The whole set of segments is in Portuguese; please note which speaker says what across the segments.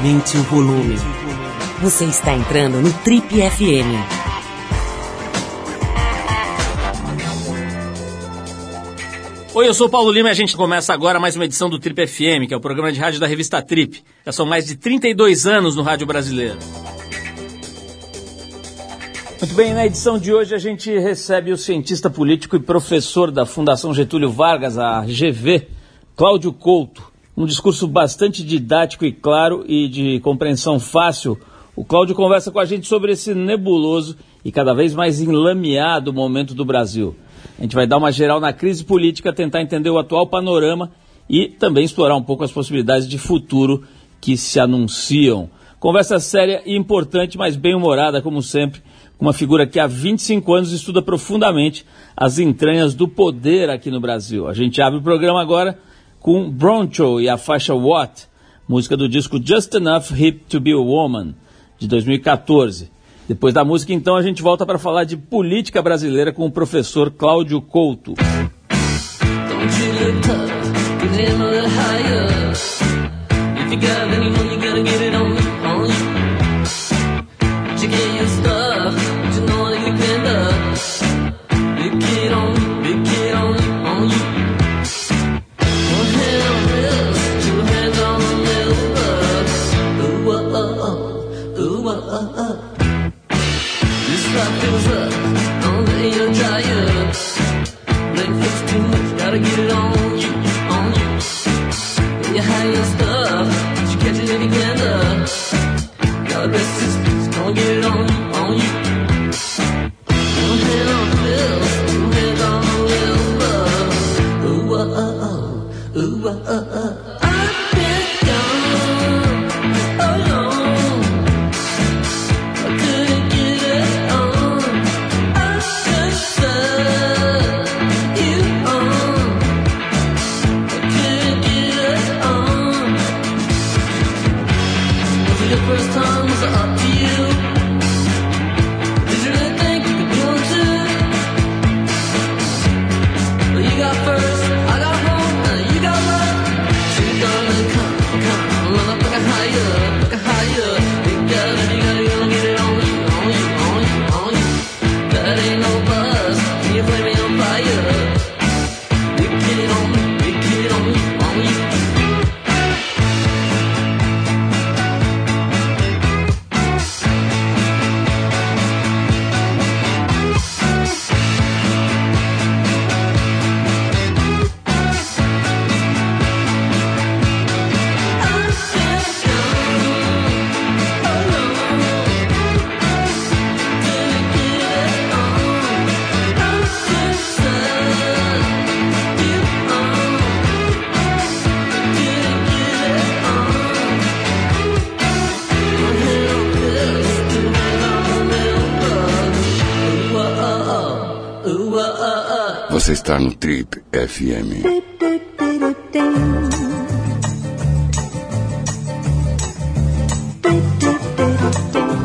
Speaker 1: Aumente o volume. Você está entrando no Trip FM.
Speaker 2: Oi, eu sou o Paulo Lima e a gente começa agora mais uma edição do Trip FM, que é o programa de rádio da revista Trip. Já são mais de 32 anos no rádio brasileiro. Muito bem, na edição de hoje a gente recebe o cientista político e professor da Fundação Getúlio Vargas, a GV, Cláudio Couto. Um discurso bastante didático e claro e de compreensão fácil. O Cláudio conversa com a gente sobre esse nebuloso e cada vez mais enlameado momento do Brasil. A gente vai dar uma geral na crise política, tentar entender o atual panorama e também explorar um pouco as possibilidades de futuro que se anunciam. Conversa séria e importante, mas bem humorada, como sempre, com uma figura que há 25 anos estuda profundamente as entranhas do poder aqui no Brasil. A gente abre o programa agora com Broncho e a faixa What, música do disco Just Enough Hip to Be a Woman, de 2014. Depois da música, então, a gente volta para falar de política brasileira com o professor Cláudio Couto. uh, uh. This rap goes up.
Speaker 3: Você está no Trip FM.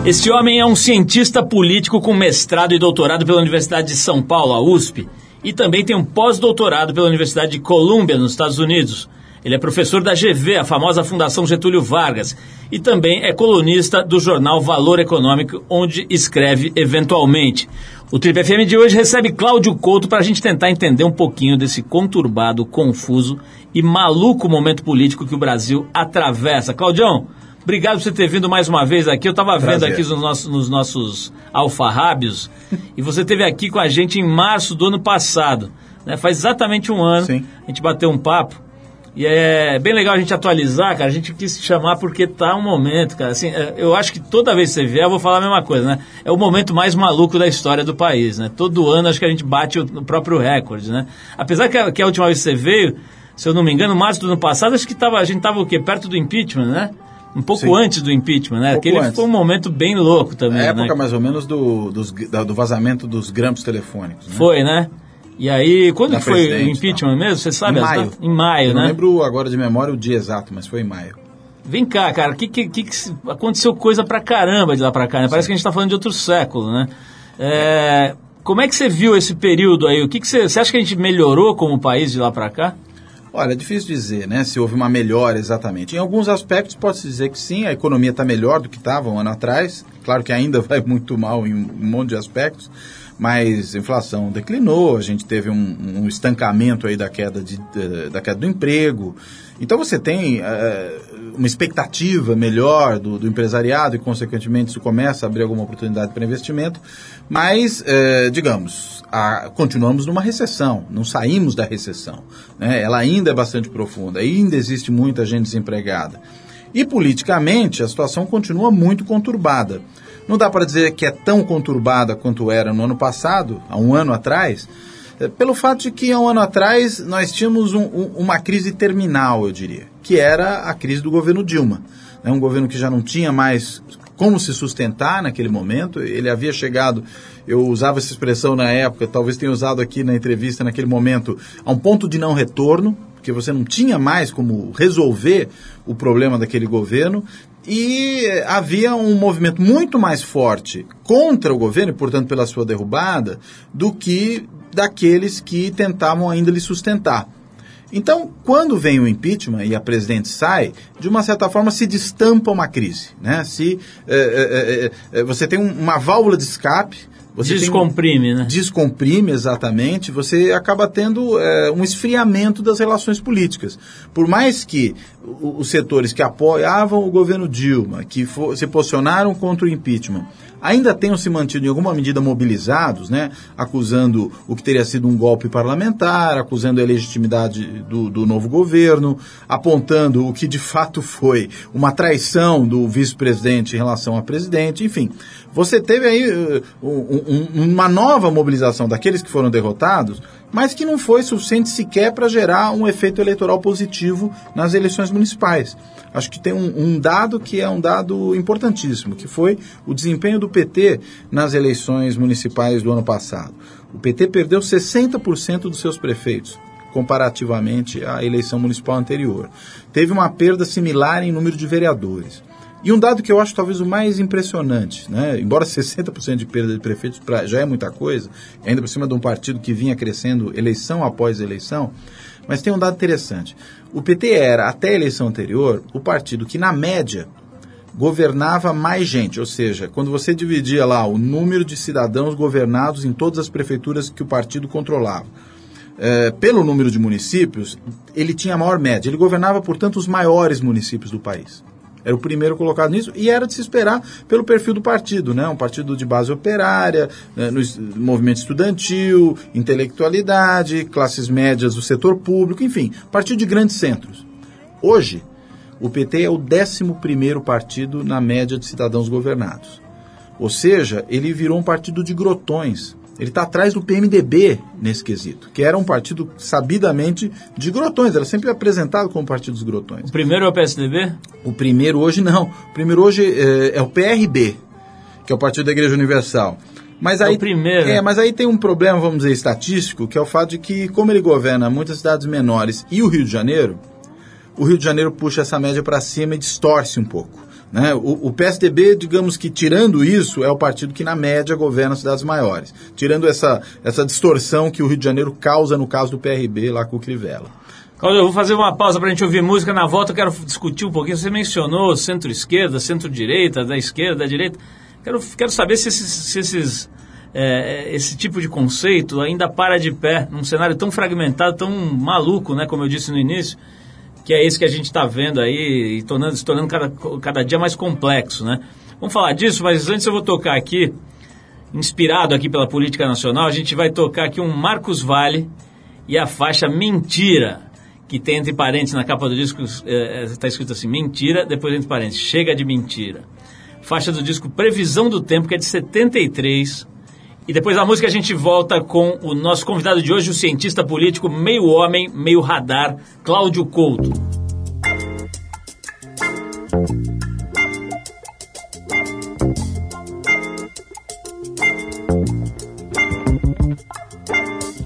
Speaker 2: Este homem é um cientista político com mestrado e doutorado pela Universidade de São Paulo, a USP, e também tem um pós-doutorado pela Universidade de Colômbia, nos Estados Unidos. Ele é professor da GV, a famosa Fundação Getúlio Vargas, e também é colunista do jornal Valor Econômico, onde escreve eventualmente. O Trip FM de hoje recebe Cláudio Couto para a gente tentar entender um pouquinho desse conturbado, confuso e maluco momento político que o Brasil atravessa. Claudião, obrigado por você ter vindo mais uma vez aqui. Eu estava vendo aqui nos nossos, nos nossos alfarrábios e você esteve aqui com a gente em março do ano passado. Né? Faz exatamente um ano.
Speaker 4: Sim.
Speaker 2: A gente bateu um papo. E é bem legal a gente atualizar, cara. A gente quis chamar porque tá um momento, cara. Assim, é, eu acho que toda vez que você vier, eu vou falar a mesma coisa, né? É o momento mais maluco da história do país, né? Todo ano acho que a gente bate o, próprio recorde, né? Apesar que a, que a última vez que você veio, se eu não me engano, março do ano passado, acho que tava, a gente tava o quê? Perto do impeachment, né? Um pouco
Speaker 4: Sim.
Speaker 2: antes do impeachment, né?
Speaker 4: Um
Speaker 2: Aquele
Speaker 4: antes.
Speaker 2: foi um momento bem louco também,
Speaker 4: É a época
Speaker 2: né?
Speaker 4: mais ou menos do, dos- do vazamento dos grampos telefônicos. Né?
Speaker 2: Foi, né? E aí, quando
Speaker 4: Da
Speaker 2: que foi o impeachment mesmo? Você sabe?
Speaker 4: Em maio.
Speaker 2: Em maio,
Speaker 4: Eu
Speaker 2: né?
Speaker 4: não lembro agora de memória o dia exato, mas foi em maio.
Speaker 2: Vem cá, cara, que, que, que, aconteceu coisa pra caramba de lá pra cá, né? Parece que a gente tá falando de outro século, né? É, como é que você viu esse período aí? O que, que você, você acha que a gente melhorou como país de lá pra cá?
Speaker 4: Olha, é difícil dizer, né, se houve uma melhora exatamente. Em alguns aspectos pode-se dizer que sim, a economia está melhor do que estava um ano atrás. Claro que ainda vai muito mal em um monte de aspectos, mas a inflação declinou, a gente teve um, um estancamento aí da queda, de, da queda do emprego. Então você tem uh, uma expectativa melhor do, do, empresariado e, consequentemente, isso começa a abrir alguma oportunidade para investimento, mas, uh, digamos, a, continuamos numa recessão, não saímos da recessão. Né? Ela ainda é bastante profunda, ainda existe muita gente desempregada. E politicamente a situação continua muito conturbada. Não dá para dizer que é tão conturbada quanto era no ano passado, há um ano atrás, eh, pelo fato de que há um ano atrás nós tínhamos um, um, uma crise terminal, eu diria, que era a crise do governo Dilma. É um governo que já não tinha mais como se sustentar naquele momento. Ele havia chegado, eu usava essa expressão na época, talvez tenha usado aqui na entrevista naquele momento, a um ponto de não retorno, porque você não tinha mais como resolver o problema daquele governo e havia um movimento muito mais forte contra o governo, portanto pela sua derrubada, do que daqueles que tentavam ainda lhe sustentar. Então, quando vem o impeachment e a presidente sai, de uma certa forma se destampa uma crise. Né? Se, é, é, é, você tem uma válvula de escape, você
Speaker 2: descomprime,
Speaker 4: tem,
Speaker 2: né?
Speaker 4: Descomprime, exatamente. Você acaba tendo é, um esfriamento das relações políticas. Por mais que os setores que apoiavam o governo Dilma, que for, se posicionaram contra o impeachment, ainda tenham se mantido em alguma medida mobilizados, né, acusando o que teria sido um golpe parlamentar, acusando a legitimidade do, do novo governo, apontando o que de fato foi uma traição do vice-presidente em relação ao presidente, enfim. Você teve aí uh, um, um, uma nova mobilização daqueles que foram derrotados, mas que não foi suficiente sequer para gerar um efeito eleitoral positivo nas eleições municipais. Acho que tem um, um, dado que é um dado importantíssimo, que foi o desempenho do PT nas eleições municipais do ano passado. O PT perdeu 60% dos seus prefeitos comparativamente à eleição municipal anterior. Teve uma perda similar em número de vereadores. E um dado que eu acho talvez o mais impressionante, né? embora 60% de perda de prefeitos pra, já é muita coisa, ainda por cima de um partido que vinha crescendo eleição após eleição, mas tem um dado interessante. O PT era, até a eleição anterior, o partido que, na média, governava mais gente, ou seja, quando você dividia lá o número de cidadãos governados em todas as prefeituras que o partido controlava, é, pelo número de municípios, ele tinha a maior média. Ele governava, portanto, os maiores municípios do país. Era o primeiro colocado nisso e era de se esperar pelo perfil do partido, né? Um partido de base operária, né? no movimento estudantil, intelectualidade, classes médias do setor público, enfim, partido de grandes centros. Hoje, o PT é o 11 primeiro partido na média de cidadãos governados. Ou seja, ele virou um partido de grotões. Ele está atrás do PMDB nesse quesito, que era um partido sabidamente de grotões, era sempre apresentado como partido dos grotões.
Speaker 2: O primeiro é o PSDB?
Speaker 4: O primeiro hoje não. O primeiro hoje é, é o PRB, que é o Partido da Igreja Universal. Mas aí, é
Speaker 2: o primeiro.
Speaker 4: É, mas aí tem um problema, vamos dizer, estatístico, que é o fato de que, como ele governa muitas cidades menores e o Rio de Janeiro, o Rio de Janeiro puxa essa média para cima e distorce um pouco. Né? O, o, PSDB, digamos que tirando isso, é o partido que na média governa as cidades maiores. Tirando essa, essa distorção que o Rio de Janeiro causa no caso do PRB lá com o Crivella.
Speaker 2: Cláudio, eu vou fazer uma pausa para a gente ouvir música. Na volta eu quero discutir um pouquinho. Você mencionou centro-esquerda, centro-direita, da esquerda, da direita. Quero, quero saber se esses, se esses é, esse tipo de conceito ainda para de pé num cenário tão fragmentado, tão maluco, né, como eu disse no início que é isso que a gente está vendo aí e tornando, se tornando cada, cada dia mais complexo, né? Vamos falar disso, mas antes eu vou tocar aqui, inspirado aqui pela política nacional, a gente vai tocar aqui um Marcos Vale e a faixa Mentira, que tem entre parênteses na capa do disco, está é, é tá escrito assim, Mentira, depois entre parênteses, Chega de Mentira. Faixa do disco Previsão do Tempo, que é de 73, e depois da música a gente volta com o nosso convidado de hoje, o cientista político meio homem, meio radar, Cláudio Couto.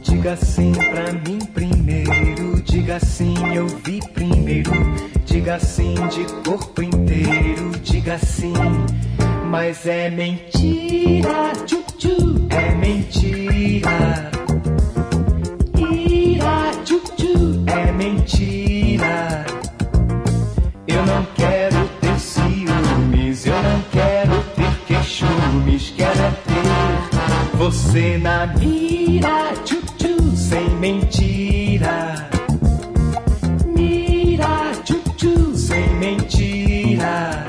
Speaker 5: Diga sim pra mim primeiro, diga sim eu vi primeiro, diga sim de corpo inteiro, diga sim, mas é mentira. Tchu, é mentira. Ira tchu é mentira. Eu não quero ter ciúmes, eu não quero ter queixumes, quero é ter você na mira tchu sem mentira. Mira tchu sem mentira.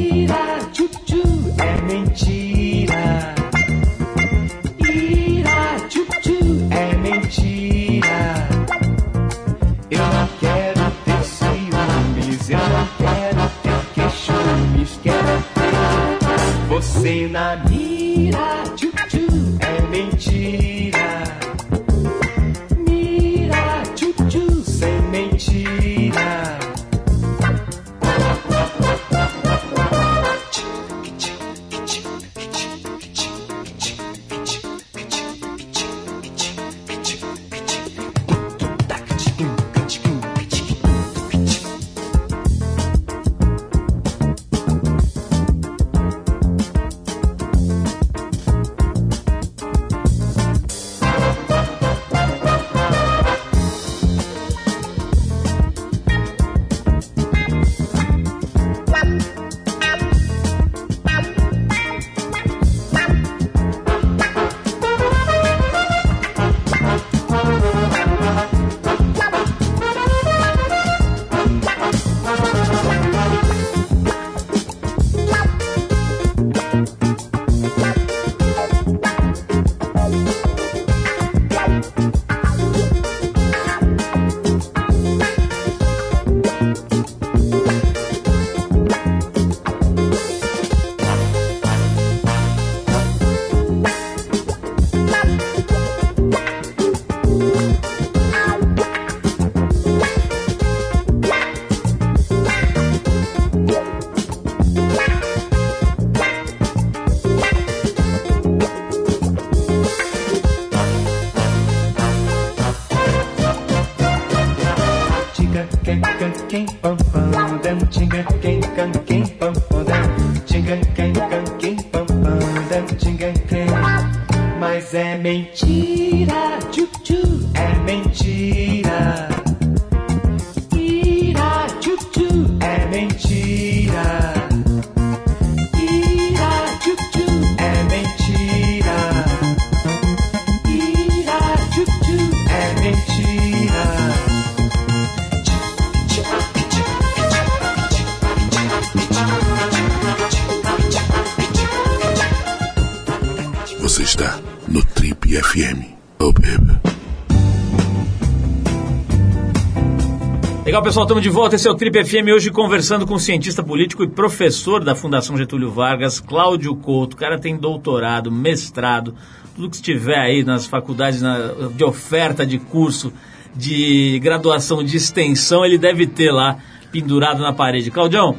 Speaker 2: pessoal, estamos de volta. Esse é o Trip FM. Hoje conversando com o cientista político e professor da Fundação Getúlio Vargas, Cláudio Couto. O cara tem doutorado, mestrado, tudo que estiver aí nas faculdades na- de oferta de curso, de graduação, de extensão, ele deve ter lá pendurado na parede. Claudião,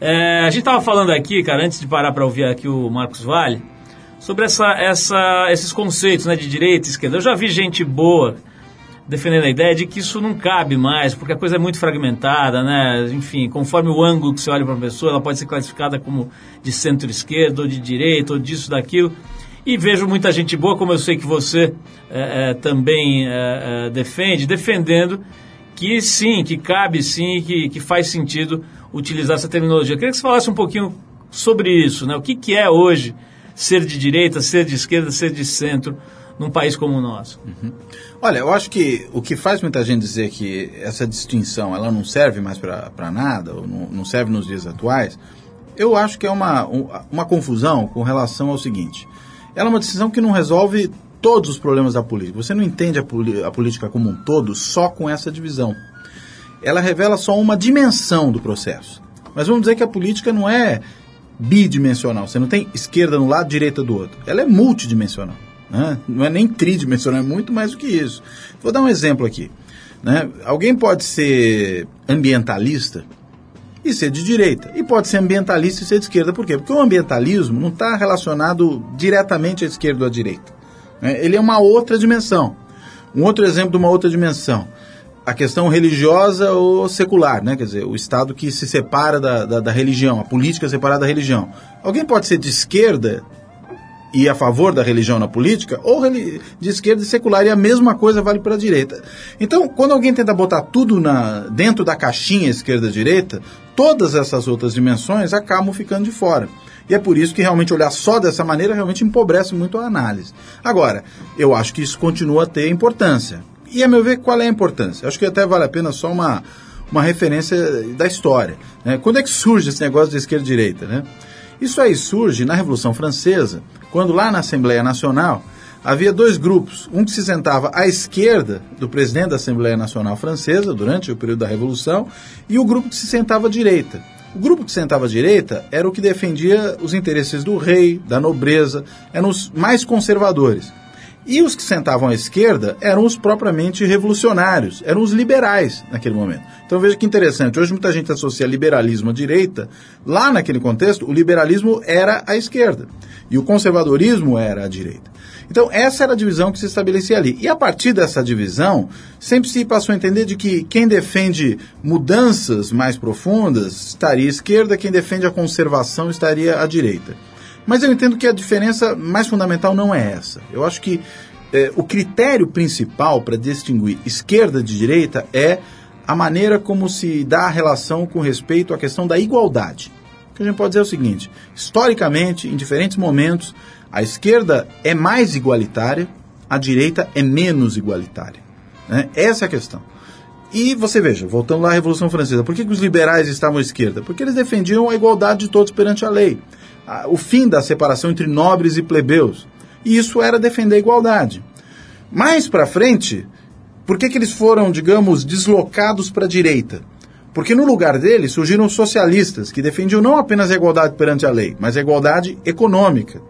Speaker 2: é, a gente estava falando aqui, cara, antes de parar para ouvir aqui o Marcos Vale, sobre essa, essa, esses conceitos né, de direita e esquerda. Eu já vi gente boa defendendo a ideia de que isso não cabe mais, porque a coisa é muito fragmentada, né? Enfim, conforme o ângulo que você olha para uma pessoa, ela pode ser classificada como de centro-esquerda, ou de direita, ou disso, daquilo. E vejo muita gente boa, como eu sei que você é, é, também é, é, defende, defendendo que sim, que cabe sim, que, que faz sentido utilizar essa terminologia. Eu queria que você falasse um pouquinho sobre isso, né? O que, que é hoje ser de direita, ser de esquerda, ser de centro num país como o nosso?
Speaker 4: Olha, eu acho que o que faz muita gente dizer que essa distinção ela não serve mais para nada, ou não, não serve nos dias atuais, eu acho que é uma, um- uma confusão com relação ao seguinte. Ela é uma decisão que não resolve todos os problemas da política. Você não entende a, a política como um todo só com essa divisão. Ela revela só uma dimensão do processo. Mas vamos dizer que a política não é bidimensional. Você não tem esquerda no lado, direita do outro. Ela é multidimensional. Né? Não é nem tridimensional, é muito mais do que isso. Vou dar um exemplo aqui. né? Alguém pode ser ambientalista e ser de direita. E pode ser ambientalista e ser de esquerda. Por quê? Porque o ambientalismo não está relacionado diretamente à esquerda ou à direita. né? Ele é uma outra dimensão. Um outro exemplo de uma outra dimensão. a questão religiosa ou secular, né? Quer dizer, o Estado que se separa da, da, da religião, a política separada da religião. Alguém pode ser de esquerda e a favor da religião na política, ou de esquerda e secular, e a mesma coisa vale para a direita. Então, quando alguém tenta botar tudo na, dentro da caixinha esquerda-direita, todas essas outras dimensões acabam ficando de fora. E é por isso que realmente olhar só dessa maneira realmente empobrece muito a análise. Agora, eu acho que isso continua a ter importância. E a meu ver, qual é a importância? Acho que até vale a pena só uma, uma referência da história. Né? Quando é que surge esse negócio de esquerda e direita? Né? Isso aí surge na Revolução Francesa, quando lá na Assembleia Nacional havia dois grupos. Um que se sentava à esquerda do presidente da Assembleia Nacional Francesa, durante o período da Revolução, e o grupo que se sentava à direita. O grupo que sentava à direita era o que defendia os interesses do rei, da nobreza, eram os mais conservadores. E os que sentavam à esquerda eram os propriamente revolucionários, eram os liberais naquele momento. Então veja que interessante, hoje muita gente associa liberalismo à direita, lá naquele contexto o liberalismo era a esquerda e o conservadorismo era a direita. Então essa era a divisão que se estabelecia ali. E a partir dessa divisão, sempre se passou a entender de que quem defende mudanças mais profundas estaria à esquerda, quem defende a conservação estaria à direita. Mas eu entendo que a diferença mais fundamental não é essa. Eu acho que é, o critério principal para distinguir esquerda de direita é a maneira como se dá a relação com respeito à questão da igualdade. O que a gente pode dizer é o seguinte: historicamente, em diferentes momentos, a esquerda é mais igualitária, a direita é menos igualitária. Né? Essa é a questão. E você veja, voltando lá à Revolução Francesa, por que, que os liberais estavam à esquerda? Porque eles defendiam a igualdade de todos perante a lei o fim da separação entre nobres e plebeus. E isso era defender a igualdade. Mais para frente, por que, que eles foram, digamos, deslocados para a direita? Porque no lugar deles surgiram socialistas que defendiam não apenas a igualdade perante a lei, mas a igualdade econômica.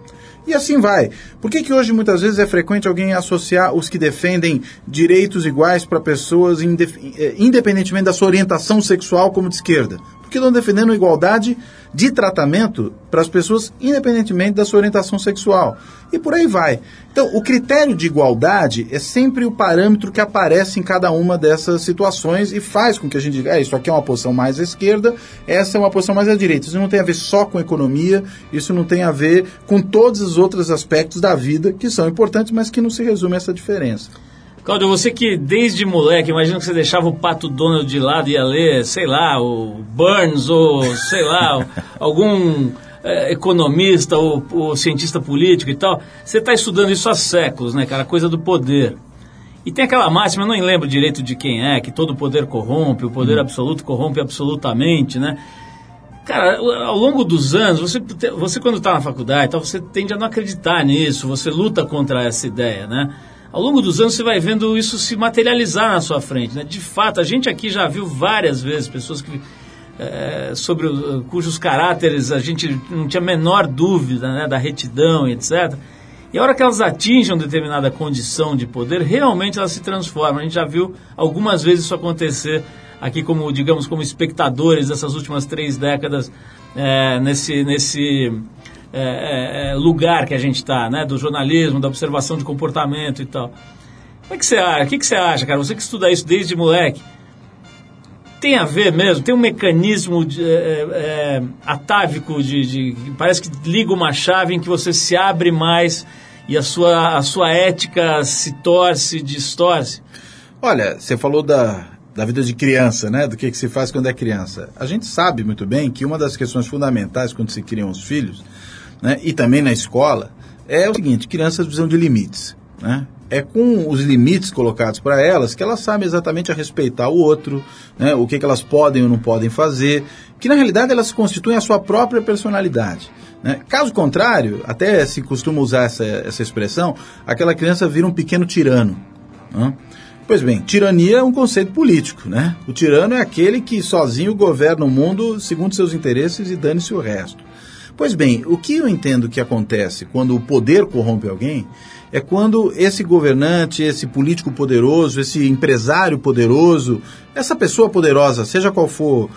Speaker 4: E assim vai. Por que, que hoje muitas vezes é frequente alguém associar os que defendem direitos iguais para pessoas eh, independentemente da sua orientação sexual como de esquerda? Porque estão defendendo igualdade de tratamento para as pessoas, independentemente da sua orientação sexual. E por aí vai. Então, o critério de igualdade é sempre o parâmetro que aparece em cada uma dessas situações e faz com que a gente diga, é, isso aqui é uma posição mais à esquerda, essa é uma posição mais à direita. Isso não tem a ver só com economia, isso não tem a ver com todos os outros aspectos da vida que são importantes, mas que não se resume a essa diferença.
Speaker 2: Cláudio, você que desde moleque, imagina que você deixava o Pato Donald de lado e ia ler, sei lá, o Burns ou, sei lá, algum é, economista ou, ou, cientista político e tal. Você está estudando isso há séculos, né, cara? Coisa do poder. E tem aquela máxima, eu não lembro direito de quem é, que todo poder corrompe, o poder hum. absoluto corrompe absolutamente, né? Cara, ao longo dos anos, você, você quando está na faculdade, então, você tende a não acreditar nisso, você luta contra essa ideia, né? Ao longo dos anos você vai vendo isso se materializar na sua frente. Né? De fato, a gente aqui já viu várias vezes pessoas que, é, sobre cujos caráteres a gente não tinha a menor dúvida né, da retidão etc. E a hora que elas atingem determinada condição de poder, realmente elas se transformam. A gente já viu algumas vezes isso acontecer aqui como, digamos, como espectadores dessas últimas três décadas é, nesse, nesse é, é, é, lugar que a gente está, né? Do jornalismo, da observação de comportamento e tal. Como é que você acha? O que, que você acha, cara? Você que estuda isso desde moleque, tem a ver mesmo? Tem um mecanismo de, é, é, atávico de, de, parece que liga uma chave em que você se abre mais e a sua, a sua ética se torce, distorce?
Speaker 4: Olha, você falou da, da vida de criança, né? Do que, que se faz quando é criança. A gente sabe muito bem que uma das questões fundamentais quando se criam os filhos né, e também na escola, é o seguinte: crianças precisam de limites. Né? É com os limites colocados para elas que elas sabem exatamente a respeitar o outro, né, o que, que elas podem ou não podem fazer, que na realidade elas constituem a sua própria personalidade. Né? Caso contrário, até se costuma usar essa, essa expressão, aquela criança vira um pequeno tirano. Né? Pois bem, tirania é um conceito político, né? O tirano é aquele que sozinho governa o mundo segundo seus interesses e dane-se o resto. Pois bem, o que eu entendo que acontece quando o poder corrompe alguém é quando esse governante, esse político poderoso, esse empresário poderoso, essa pessoa poderosa, seja qual for uh,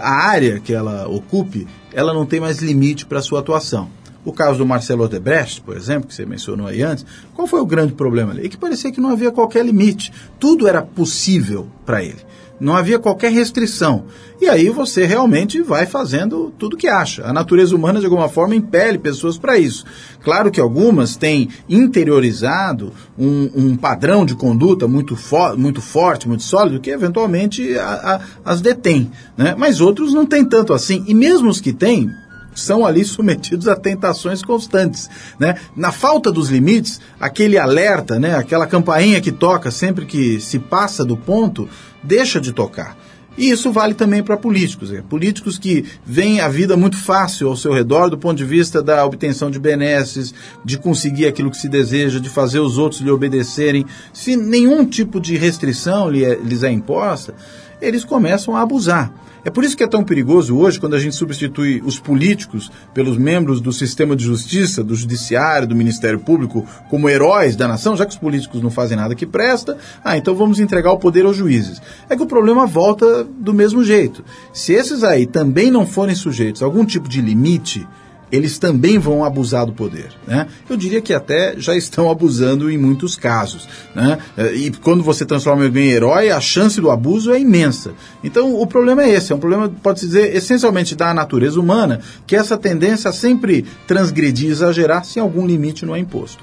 Speaker 4: a área que ela ocupe, ela não tem mais limite para sua atuação. O caso do Marcelo Odebrecht, por exemplo, que você mencionou aí antes, qual foi o grande problema ali? É que parecia que não havia qualquer limite. Tudo era possível para ele. Não havia qualquer restrição. E aí você realmente vai fazendo tudo que acha. A natureza humana, de alguma forma, impele pessoas para isso. Claro que algumas têm interiorizado um, um padrão de conduta muito, fo muito forte, muito sólido, que eventualmente a, a, as detém. Né? Mas outros não têm tanto assim. E mesmo os que têm, são ali submetidos a tentações constantes, né? Na falta dos limites, aquele alerta, né? Aquela campainha que toca sempre que se passa do ponto, deixa de tocar. E isso vale também para políticos. Né? Políticos que veem a vida muito fácil ao seu redor do ponto de vista da obtenção de benesses, de conseguir aquilo que se deseja, de fazer os outros lhe obedecerem. Se nenhum tipo de restrição lhes é imposta, eles começam a abusar. É por isso que é tão perigoso hoje quando a gente substitui os políticos pelos membros do sistema de justiça, do judiciário, do Ministério Público como heróis da nação, já que os políticos não fazem nada que presta, ah, então vamos entregar o poder aos juízes. É que o problema volta do mesmo jeito. Se esses aí também não forem sujeitos a algum tipo de limite, eles também vão abusar do poder. Né? Eu diria que até já estão abusando em muitos casos. Né? E quando você transforma alguém em herói, a chance do abuso é imensa. Então o problema é esse, é um problema, pode-se dizer, essencialmente da natureza humana, que essa tendência a sempre transgredir, exagerar, sem algum limite não é imposto.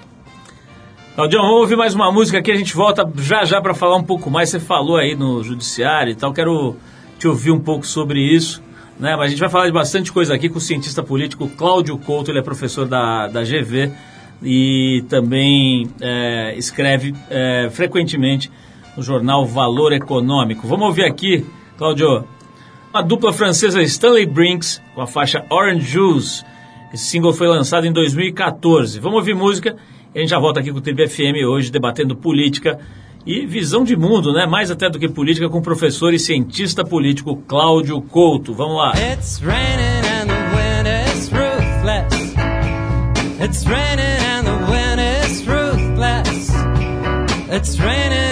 Speaker 6: Claudião, vamos ouvir mais uma música aqui, a gente volta já já para falar um pouco mais. Você falou aí no judiciário e tal, quero te ouvir um pouco sobre isso. Né? Mas a gente vai falar de bastante coisa aqui com o cientista político Cláudio Couto, ele é professor da, da GV e também é, escreve é, frequentemente no jornal Valor Econômico. Vamos ouvir aqui, Cláudio, a dupla francesa Stanley Brinks com a faixa Orange Juice. Esse single foi lançado em 2014. Vamos ouvir música e a gente já volta aqui com o Tribe FM hoje debatendo política e visão de mundo, né? Mais até do que política, com o professor e cientista político Cláudio Couto. Vamos lá. It's raining and the wind is ruthless. It's raining and the wind is ruthless. It's raining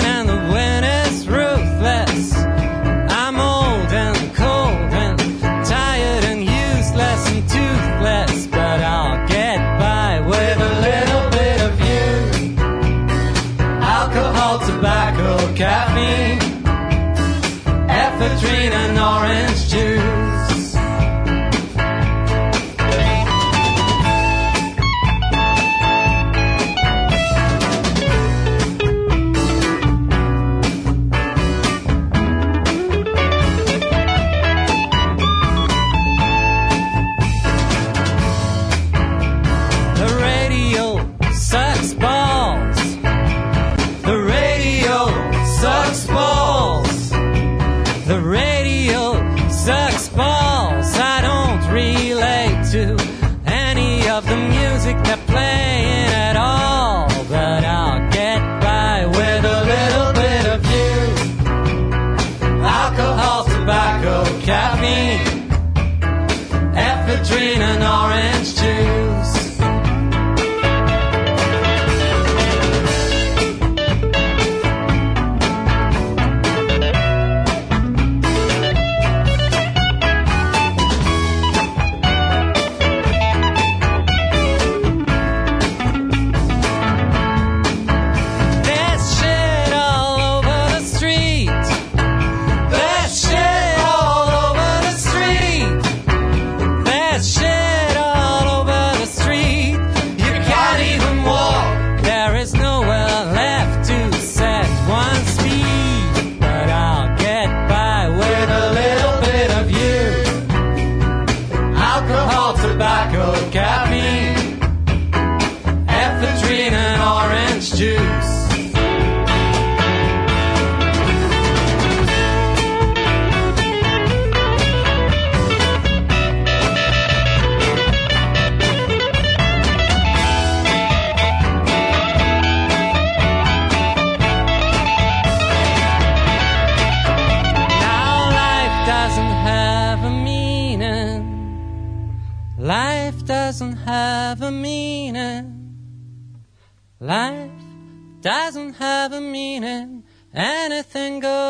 Speaker 6: Anything goes.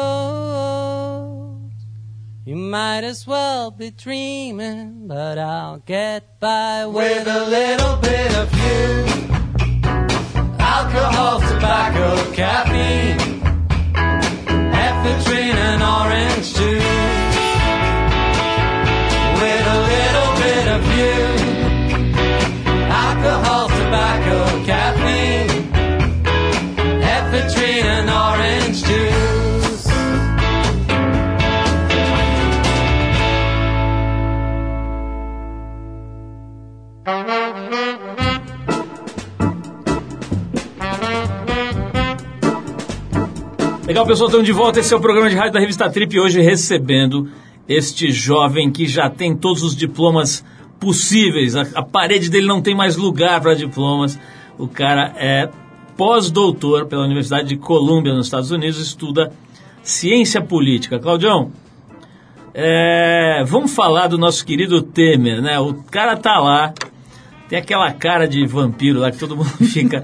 Speaker 6: You might as well be dreaming, but I'll get by with a little bit of you. Alcohol, tobacco, caffeine, ephedrine, and orange juice.
Speaker 2: Legal, pessoal, estamos de volta. Esse é o programa de rádio da revista Trip. Hoje recebendo este jovem que já tem todos os diplomas possíveis. A, a parede dele não tem mais lugar para diplomas. O cara é pós-doutor pela Universidade de Colômbia, nos Estados Unidos, estuda ciência política. Claudião, é, vamos falar do nosso querido Temer, né? O cara tá lá, tem aquela cara de vampiro lá que todo mundo fica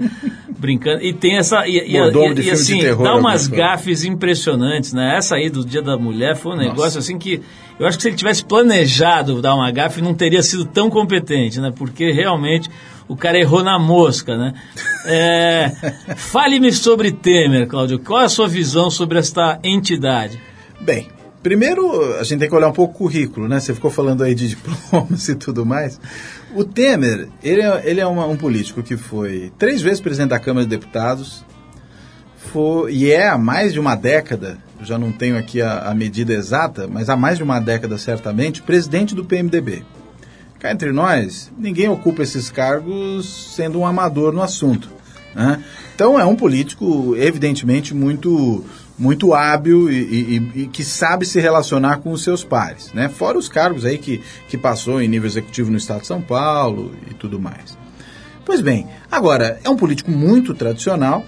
Speaker 2: brincando. E tem essa. E, e, e- e, assim,
Speaker 4: terror,
Speaker 2: dá umas gafes impressionantes, né? Essa aí do Dia da Mulher foi um negócio assim que. Eu acho que se ele tivesse planejado dar uma gafe, não teria sido tão competente, né? Porque realmente o cara errou na mosca, né? É, Fale-me sobre Temer, Cláudio. Qual é a sua visão sobre esta entidade?
Speaker 4: Bem, primeiro a gente tem que olhar um pouco o currículo, né? Você ficou falando aí de diplomas e tudo mais. O Temer, ele é, ele é uma- um político que foi três vezes presidente da Câmara de Deputados, foi, e é há mais de uma década, já não tenho aqui a, a medida exata, mas há mais de uma década certamente, presidente do PMDB. Cá entre nós, ninguém ocupa esses cargos sendo um amador no assunto. né? Então é um político, evidentemente, muito, muito hábil e, e- e que sabe se relacionar com os seus pares. Né? Fora os cargos aí que, que passou em nível executivo no Estado de São Paulo e tudo mais. Pois bem, agora, é um político muito tradicional.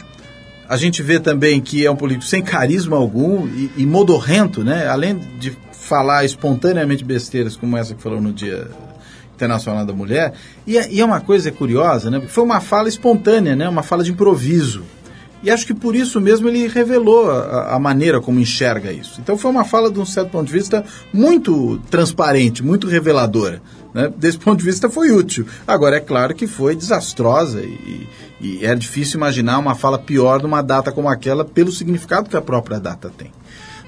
Speaker 4: A gente vê também que é um político sem carisma algum e, e modorrento, né? Além de falar espontaneamente besteiras como essa que falou no Dia Internacional da Mulher. E, é- e é uma coisa curiosa, né? Foi uma fala espontânea, né? Uma fala de improviso. E acho que por isso mesmo ele revelou a, a maneira como enxerga isso. Então foi uma fala de um certo ponto de vista muito transparente, muito reveladora. Né? Desse ponto de vista foi útil. Agora é claro que foi desastrosa e, e era difícil imaginar uma fala pior numa data como aquela pelo significado que a própria data tem.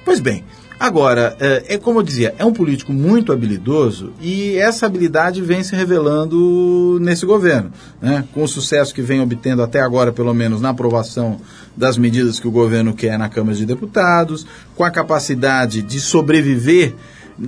Speaker 4: Pois bem, agora, é, é como eu dizia, é um político muito habilidoso e essa habilidade vem se revelando nesse governo, né? com o sucesso que vem obtendo até agora, pelo menos na aprovação das medidas que o governo quer na Câmara de Deputados, com a capacidade de sobreviver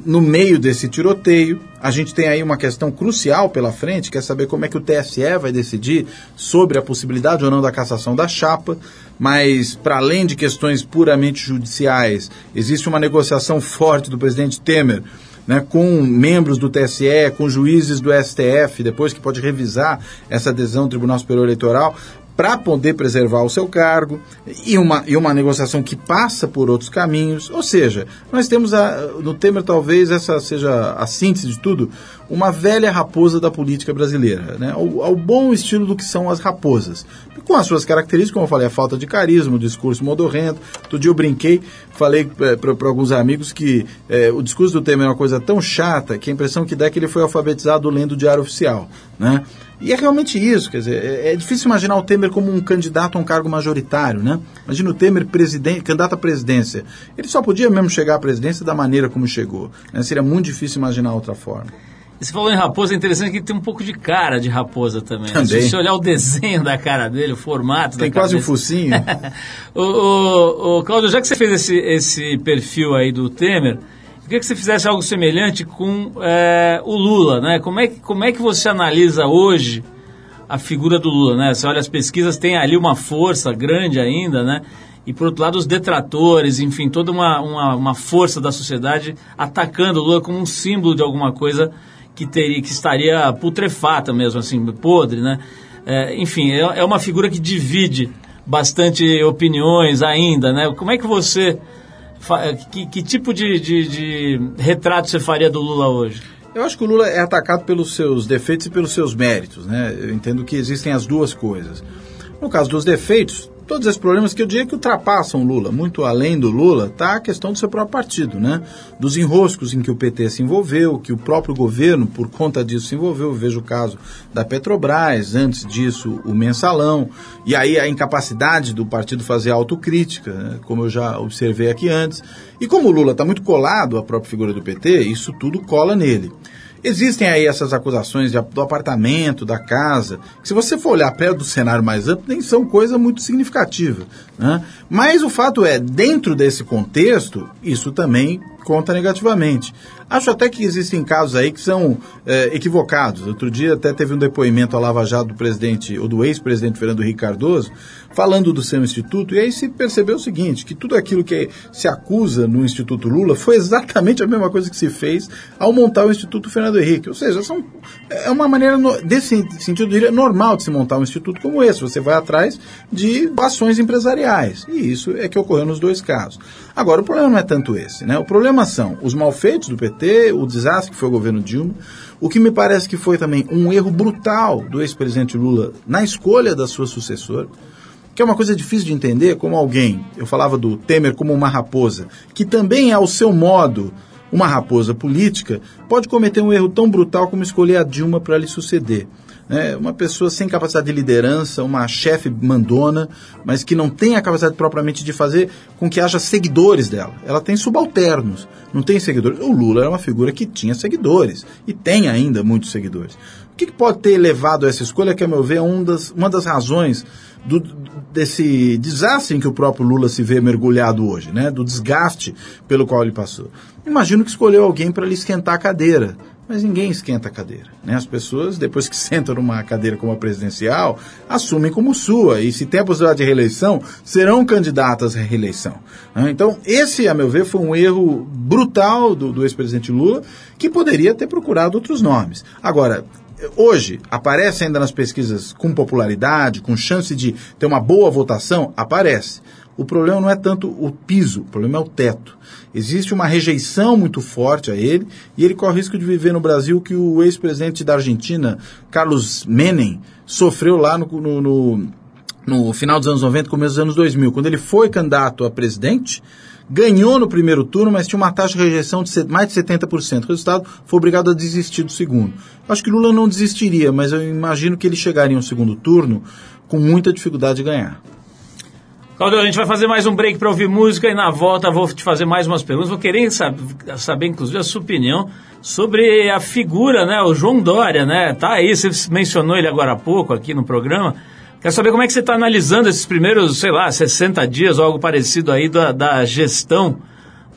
Speaker 4: no meio desse tiroteio. A gente tem aí uma questão crucial pela frente, que é saber como é que o TSE vai decidir sobre a possibilidade ou não da cassação da chapa. Mas, para além de questões puramente judiciais, existe uma negociação forte do presidente Temer né, com membros do TSE, com juízes do STF, depois que pode revisar essa adesão ao Tribunal Superior Eleitoral, para poder preservar o seu cargo e uma, e uma negociação que passa por outros caminhos. Ou seja, nós temos a, no Temer talvez essa seja a síntese de tudo, uma velha raposa da política brasileira, né? ao, ao bom estilo do que são as raposas. Com as suas características, como eu falei, a falta de carisma, o discurso modorrento. Outro dia eu brinquei, falei para alguns amigos que eh, o discurso do Temer é uma coisa tão chata que a impressão que dá é que ele foi alfabetizado lendo o Diário Oficial. Né? E é realmente isso, quer dizer, é, é difícil imaginar o Temer como um candidato a um cargo majoritário, né? Imagina o Temer presidente, candidato à presidência. Ele só podia mesmo chegar à presidência da maneira como chegou. Né? Seria muito difícil imaginar outra forma.
Speaker 2: Você falou em raposa, é interessante que ele tem um pouco de cara de raposa também. né?
Speaker 4: Também.
Speaker 2: Se você olhar o desenho da cara dele, o formato
Speaker 4: Tem
Speaker 2: da
Speaker 4: quase um focinho.
Speaker 2: ô, ô, ô, Cláudio, já que você fez esse, esse perfil aí do Temer, eu queria que você fizesse algo semelhante com é, o Lula, né? Como é, que, como é que você analisa hoje a figura do Lula, né? Você olha as pesquisas, tem ali uma força grande ainda, né? E por outro lado, os detratores, enfim, toda uma, uma, uma força da sociedade atacando o Lula como um símbolo de alguma coisa que teria que estaria putrefata mesmo, assim, podre, né? É, enfim, é, é uma figura que divide bastante opiniões ainda, né? Como é que você... fa- Que, que tipo de, de, de retrato você faria do Lula hoje?
Speaker 4: Eu acho que o Lula é atacado pelos seus defeitos e pelos seus méritos, né? Eu entendo que existem as duas coisas. No caso dos defeitos, todos esses problemas que eu diria que ultrapassam Lula, muito além do Lula, está a questão do seu próprio partido, né? Dos enroscos em que o PT se envolveu, que o próprio governo, por conta disso, se envolveu. Eu vejo o caso da Petrobras, antes disso, o mensalão, e aí a incapacidade do partido fazer autocrítica, né? como eu já observei aqui antes. E como o Lula está muito colado à própria figura do PT, isso tudo cola nele. Existem aí essas acusações de, do apartamento, da casa, que se você for olhar perto do cenário mais amplo, nem são coisa muito significativa. Né? Mas o fato é, dentro desse contexto, isso também conta negativamente. Acho até que existem casos aí que são é, equivocados. Outro dia até teve um depoimento à Lava Jato do presidente, ou do ex-presidente Fernando Henrique Cardoso, falando do seu instituto, e aí se percebeu o seguinte, que tudo aquilo que se acusa no Instituto Lula foi exatamente a mesma coisa que se fez ao montar o Instituto Fernando Henrique. Ou seja, são, é uma maneira, desse sentido, diria, normal de se montar um instituto como esse. Você vai atrás de ações empresariais. E isso é que ocorreu nos dois casos. Agora, o problema não é tanto esse. Né? O problema são os malfeitos do PT, o desastre que foi o governo Dilma, o que me parece que foi também um erro brutal do ex-presidente Lula na escolha da sua sucessora que é uma coisa difícil de entender, como alguém, eu falava do Temer como uma raposa, que também é ao seu modo uma raposa política, pode cometer um erro tão brutal como escolher a Dilma para lhe suceder. É uma pessoa sem capacidade de liderança, uma chefe mandona, mas que não tem a capacidade propriamente de fazer com que haja seguidores dela. Ela tem subalternos, não tem seguidores. O Lula era uma figura que tinha seguidores e tem ainda muitos seguidores. O que, que pode ter levado a essa escolha, que, a meu ver, é um das, uma das razões do, desse desastre em que o próprio Lula se vê mergulhado hoje, né? do desgaste pelo qual ele passou. Imagino que escolheu alguém para lhe esquentar a cadeira, mas ninguém esquenta a cadeira. Né? As pessoas, depois que sentam numa cadeira como a presidencial, assumem como sua. E se tem a possibilidade de reeleição, serão candidatas à reeleição. Né? Então, esse, a meu ver, foi um erro brutal do, do ex-presidente Lula, que poderia ter procurado outros nomes. Agora, hoje aparece ainda nas pesquisas com popularidade, com chance de ter uma boa votação? Aparece. O problema não é tanto o piso, o problema é o teto. Existe uma rejeição muito forte a ele e ele corre o risco de viver no Brasil que o ex-presidente da Argentina, Carlos Menem, sofreu lá no, no, no, no final dos anos 90, começo dos anos 2000. Quando ele foi candidato a presidente, ganhou no primeiro turno, mas tinha uma taxa de rejeição de mais de 70%. O resultado foi obrigado a desistir do segundo. Acho que Lula não desistiria, mas eu imagino que ele chegaria um segundo turno com muita dificuldade de ganhar.
Speaker 2: Claudio, a gente vai fazer mais um break para ouvir música e na volta vou te fazer mais umas perguntas. Vou querer saber, saber, inclusive, a sua opinião sobre a figura, né? O João Dória, né? Tá aí, você mencionou ele agora há pouco aqui no programa. Quero saber como é que você está analisando esses primeiros, sei lá, 60 dias ou algo parecido aí da, da gestão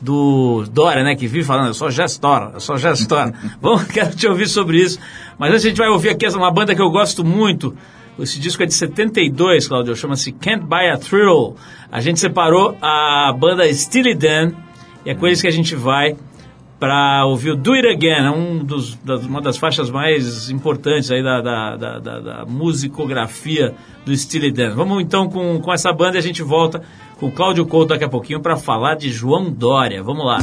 Speaker 2: do Dória, né? Que vive falando, eu sou gestora, eu sou gestora. Bom, quero te ouvir sobre isso. Mas antes a gente vai ouvir aqui uma banda que eu gosto muito. Esse disco é de 72, Claudio, chama-se Can't Buy a Thrill. A gente separou a banda Steely Dan e é com eles que a gente vai para ouvir o Do It Again, é um dos, das, uma das faixas mais importantes aí da, da, da, da, musicografia do Steely Dan. Vamos então com, com essa banda e a gente volta com o Cláudio Couto daqui a pouquinho para falar de João Dória. Vamos lá.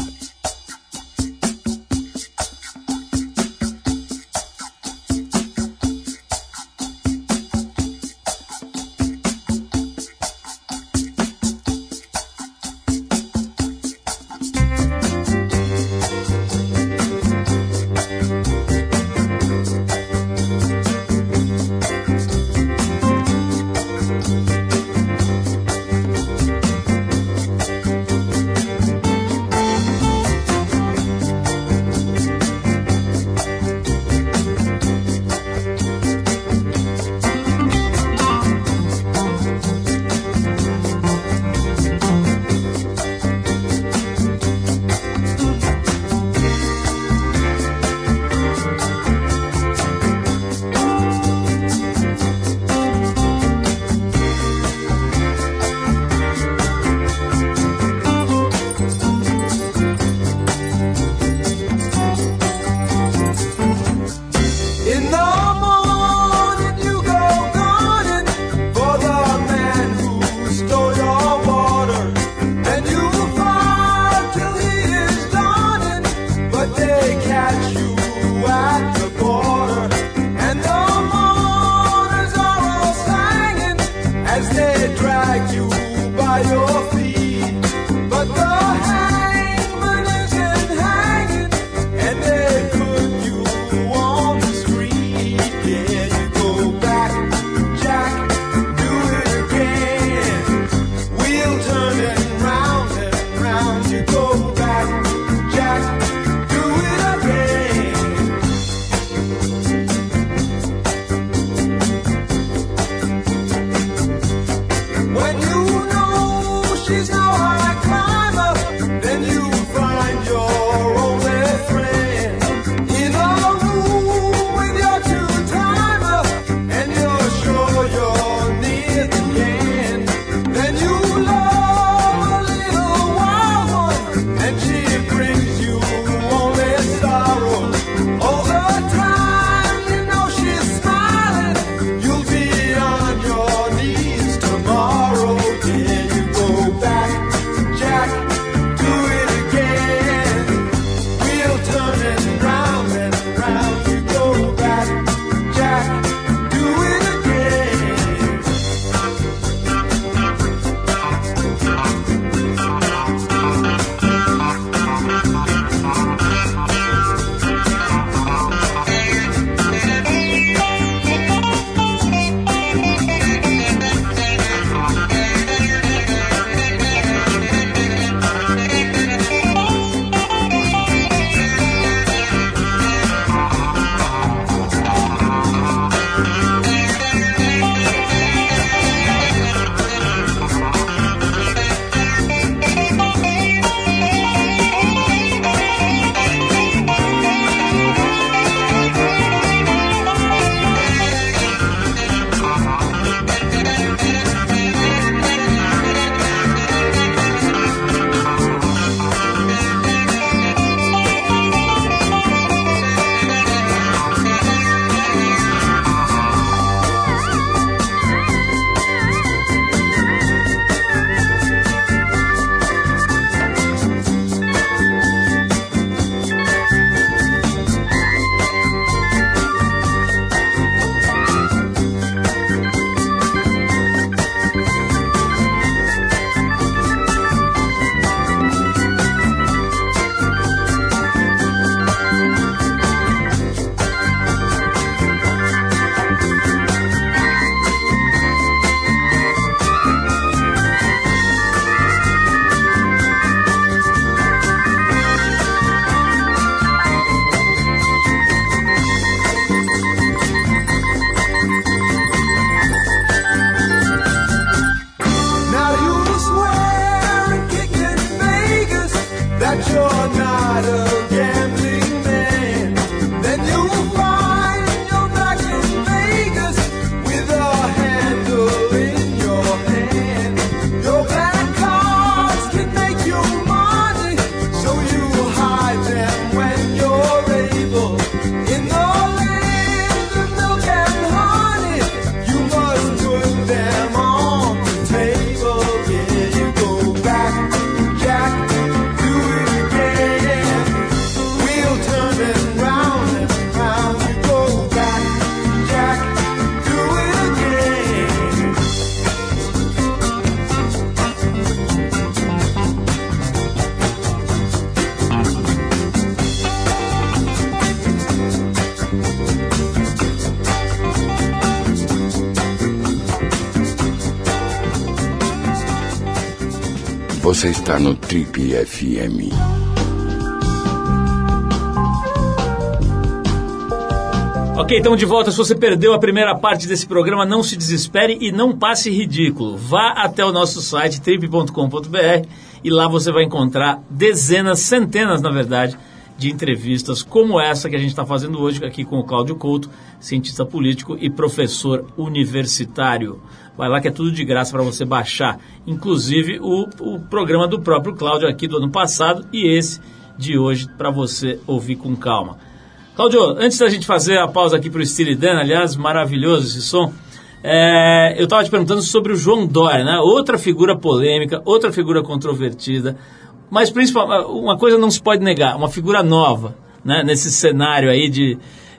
Speaker 3: Você está no Trip FM.
Speaker 2: Ok, estamos de volta. Se você perdeu a primeira parte desse programa, não se desespere e não passe ridículo. Vá até o nosso site trip.com.br e lá você vai encontrar dezenas, centenas, na verdade, de entrevistas como essa que a gente está fazendo hoje aqui com o Cláudio Couto, cientista político e professor universitário. Vai lá que é tudo de graça para você baixar, inclusive o, o programa do próprio Cláudio aqui do ano passado e esse de hoje para você ouvir com calma. Cláudio, antes da gente fazer a pausa aqui para o Steely Dan, aliás, maravilhoso esse som, é, eu estava te perguntando sobre o João Dória, né? outra figura polêmica, outra figura controvertida, mas principalmente, uma coisa não se pode negar, uma figura nova, né? nesse cenário aí de,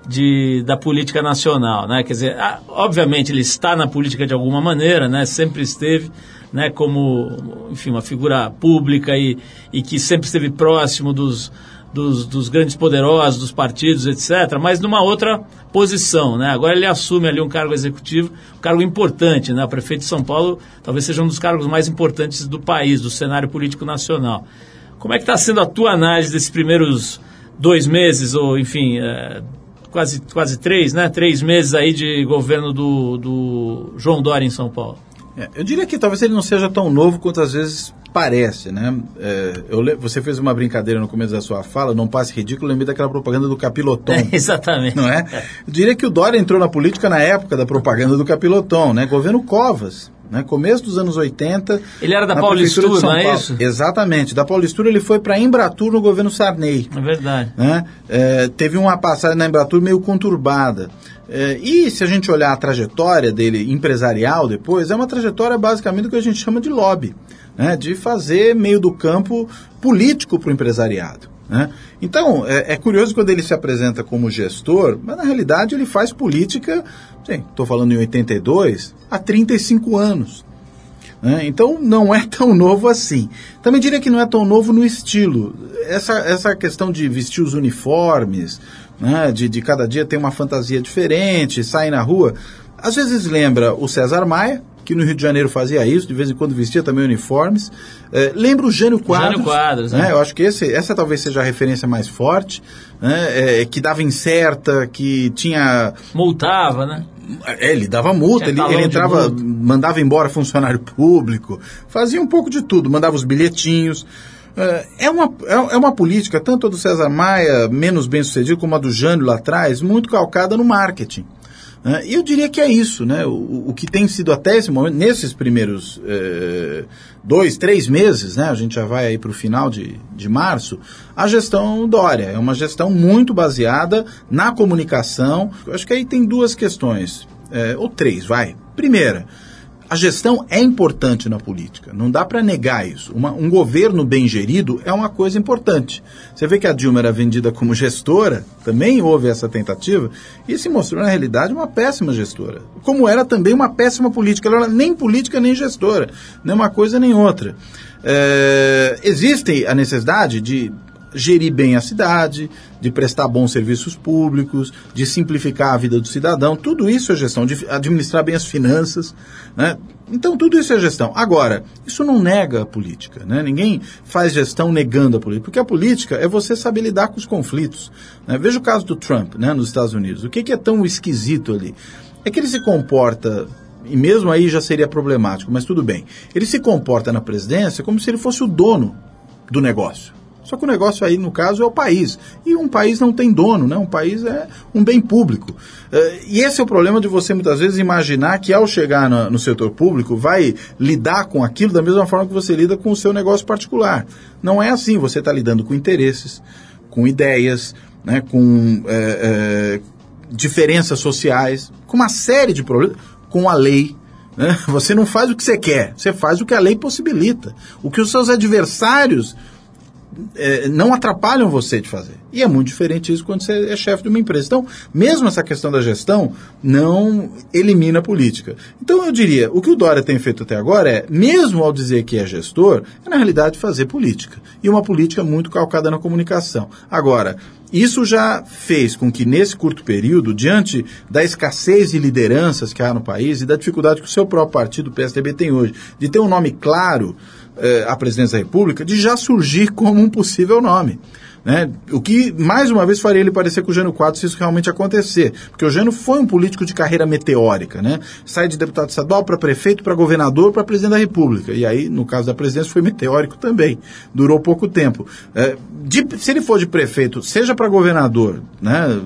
Speaker 2: de, da política nacional, né? Quer dizer, obviamente ele está na política de alguma maneira, né? Sempre esteve, né? Como, enfim, uma figura pública e, e que sempre esteve próximo dos, dos, dos, grandes poderosos, dos partidos, etc., mas numa outra posição. Né? Agora ele assume ali um cargo executivo, um cargo importante. Né? O prefeito de São Paulo talvez seja um dos cargos mais importantes do país, do cenário político nacional. Como é que está sendo a tua análise desses primeiros dois meses, ou enfim, é, quase, quase três, né? Três meses aí de governo do, do João Dória em São Paulo?
Speaker 4: É, eu diria que talvez ele não seja tão novo quanto às vezes parece, né? É, eu, você fez uma brincadeira no começo da sua fala, não passe ridículo, lembrei daquela propaganda do Capiloton. É,
Speaker 2: exatamente.
Speaker 4: Não é? Eu diria que o Dória entrou na política na época da propaganda do Capiloton, né? Governo Covas. Né? Começo dos anos 80.
Speaker 2: Ele era da Paulistura, não é isso?
Speaker 4: Exatamente. Da Paulistura ele foi para Embratur no governo Sarney.
Speaker 2: É verdade.
Speaker 4: Né? É, teve uma passagem na Embratur meio conturbada. É, e se a gente olhar a trajetória dele empresarial depois, é uma trajetória basicamente do que a gente chama de lobby, né? de fazer meio do campo político para o empresariado. Né? Então, é, é, curioso quando ele se apresenta como gestor, mas na realidade ele faz política, estou falando em 82, há 35 anos. Né? Então, não é tão novo assim. Também diria que não é tão novo no estilo. Essa, essa questão de vestir os uniformes, né? de, de cada dia ter uma fantasia diferente, sair na rua, às vezes lembra o César Maia, que no Rio de Janeiro fazia isso, de vez em quando vestia também uniformes. É, lembra o Jânio Quadros.
Speaker 2: Jânio Quadros,
Speaker 4: né? Eu acho que esse, essa talvez seja a referência mais forte, né? É, que dava incerta, que tinha...
Speaker 2: Multava, né?
Speaker 4: É, ele dava multa, ele, ele, entrava, mandava embora funcionário público, fazia um pouco de tudo, mandava os bilhetinhos. É, é uma, é, é uma política, tanto a do César Maia, menos bem sucedida, como a do Jânio lá atrás, muito calcada no marketing. Né? E eu diria que é isso, né? O, o, que tem sido até esse momento, nesses primeiros é, dois, três meses, né? A gente já vai aí para o final de, de março, a gestão Dória. É uma gestão muito baseada na comunicação. Eu acho que aí tem duas questões, é, ou três, vai. Primeira, a gestão é importante na política, não dá para negar isso. Uma, um governo bem gerido é uma coisa importante. Você vê que a Dilma era vendida como gestora, também houve essa tentativa, e se mostrou na realidade uma péssima gestora. Como era também uma péssima política, ela era nem política nem gestora, nem uma coisa nem outra. É, existe a necessidade de gerir bem a cidade, de prestar bons serviços públicos, de simplificar a vida do cidadão. Tudo isso é gestão, de administrar bem as finanças. Né? Então, tudo isso é gestão. Agora, isso não nega a política. Né? Ninguém faz gestão negando a política, porque a política é você saber lidar com os conflitos. Né? Veja o caso do Trump né, nos Estados Unidos. O que, que é tão esquisito ali? É que ele se comporta e mesmo aí já seria problemático, mas tudo bem. Ele se comporta na presidência como se ele fosse o dono do negócio. Só que o negócio aí, no caso, é o país. E um país não tem dono, né? Um país é um bem público. Uh, e esse é o problema de você, muitas vezes, imaginar que ao chegar no, no, setor público, vai lidar com aquilo da mesma forma que você lida com o seu negócio particular. Não é assim. Você está lidando com interesses, com ideias, né? com é, é, diferenças sociais, com uma série de problemas, com a lei. Né? Você não faz o que você quer, você faz o que a lei possibilita. O que os seus adversários é, não atrapalham você de fazer. E é muito diferente isso quando você é chefe de uma empresa. Então, mesmo essa questão da gestão não elimina a política. Então, eu diria, o que o Dória tem feito até agora é, mesmo ao dizer que é gestor, é na realidade fazer política. E uma política muito calcada na comunicação. Agora, isso já fez com que, nesse curto período, diante da escassez de lideranças que há no país e da dificuldade que o seu próprio partido, o PSDB, tem hoje, de ter um nome claro eh, à presidência da República, de já surgir como um possível nome. Né? O que, mais uma vez, faria ele parecer com o Jânio Quadros se isso realmente acontecer. Porque o Jânio foi um político de carreira meteórica. Né? Sai de deputado estadual para prefeito, para governador, para presidente da República. E aí, no caso da presidência, foi meteórico também. Durou pouco tempo. É, de, se ele for de prefeito, seja para governador, né,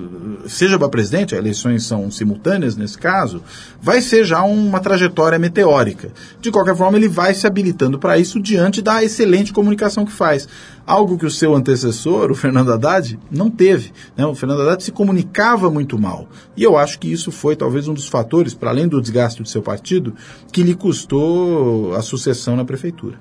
Speaker 4: seja para presidente, eleições são simultâneas nesse caso, vai ser já uma trajetória meteórica. De qualquer forma, ele vai se habilitando para isso diante da excelente comunicação que faz algo que o seu antecessor, o Fernando Haddad, não teve. Né? O Fernando Haddad se comunicava muito mal. E eu acho que isso foi talvez um dos fatores, para além do desgaste do seu partido, que lhe custou a sucessão na prefeitura.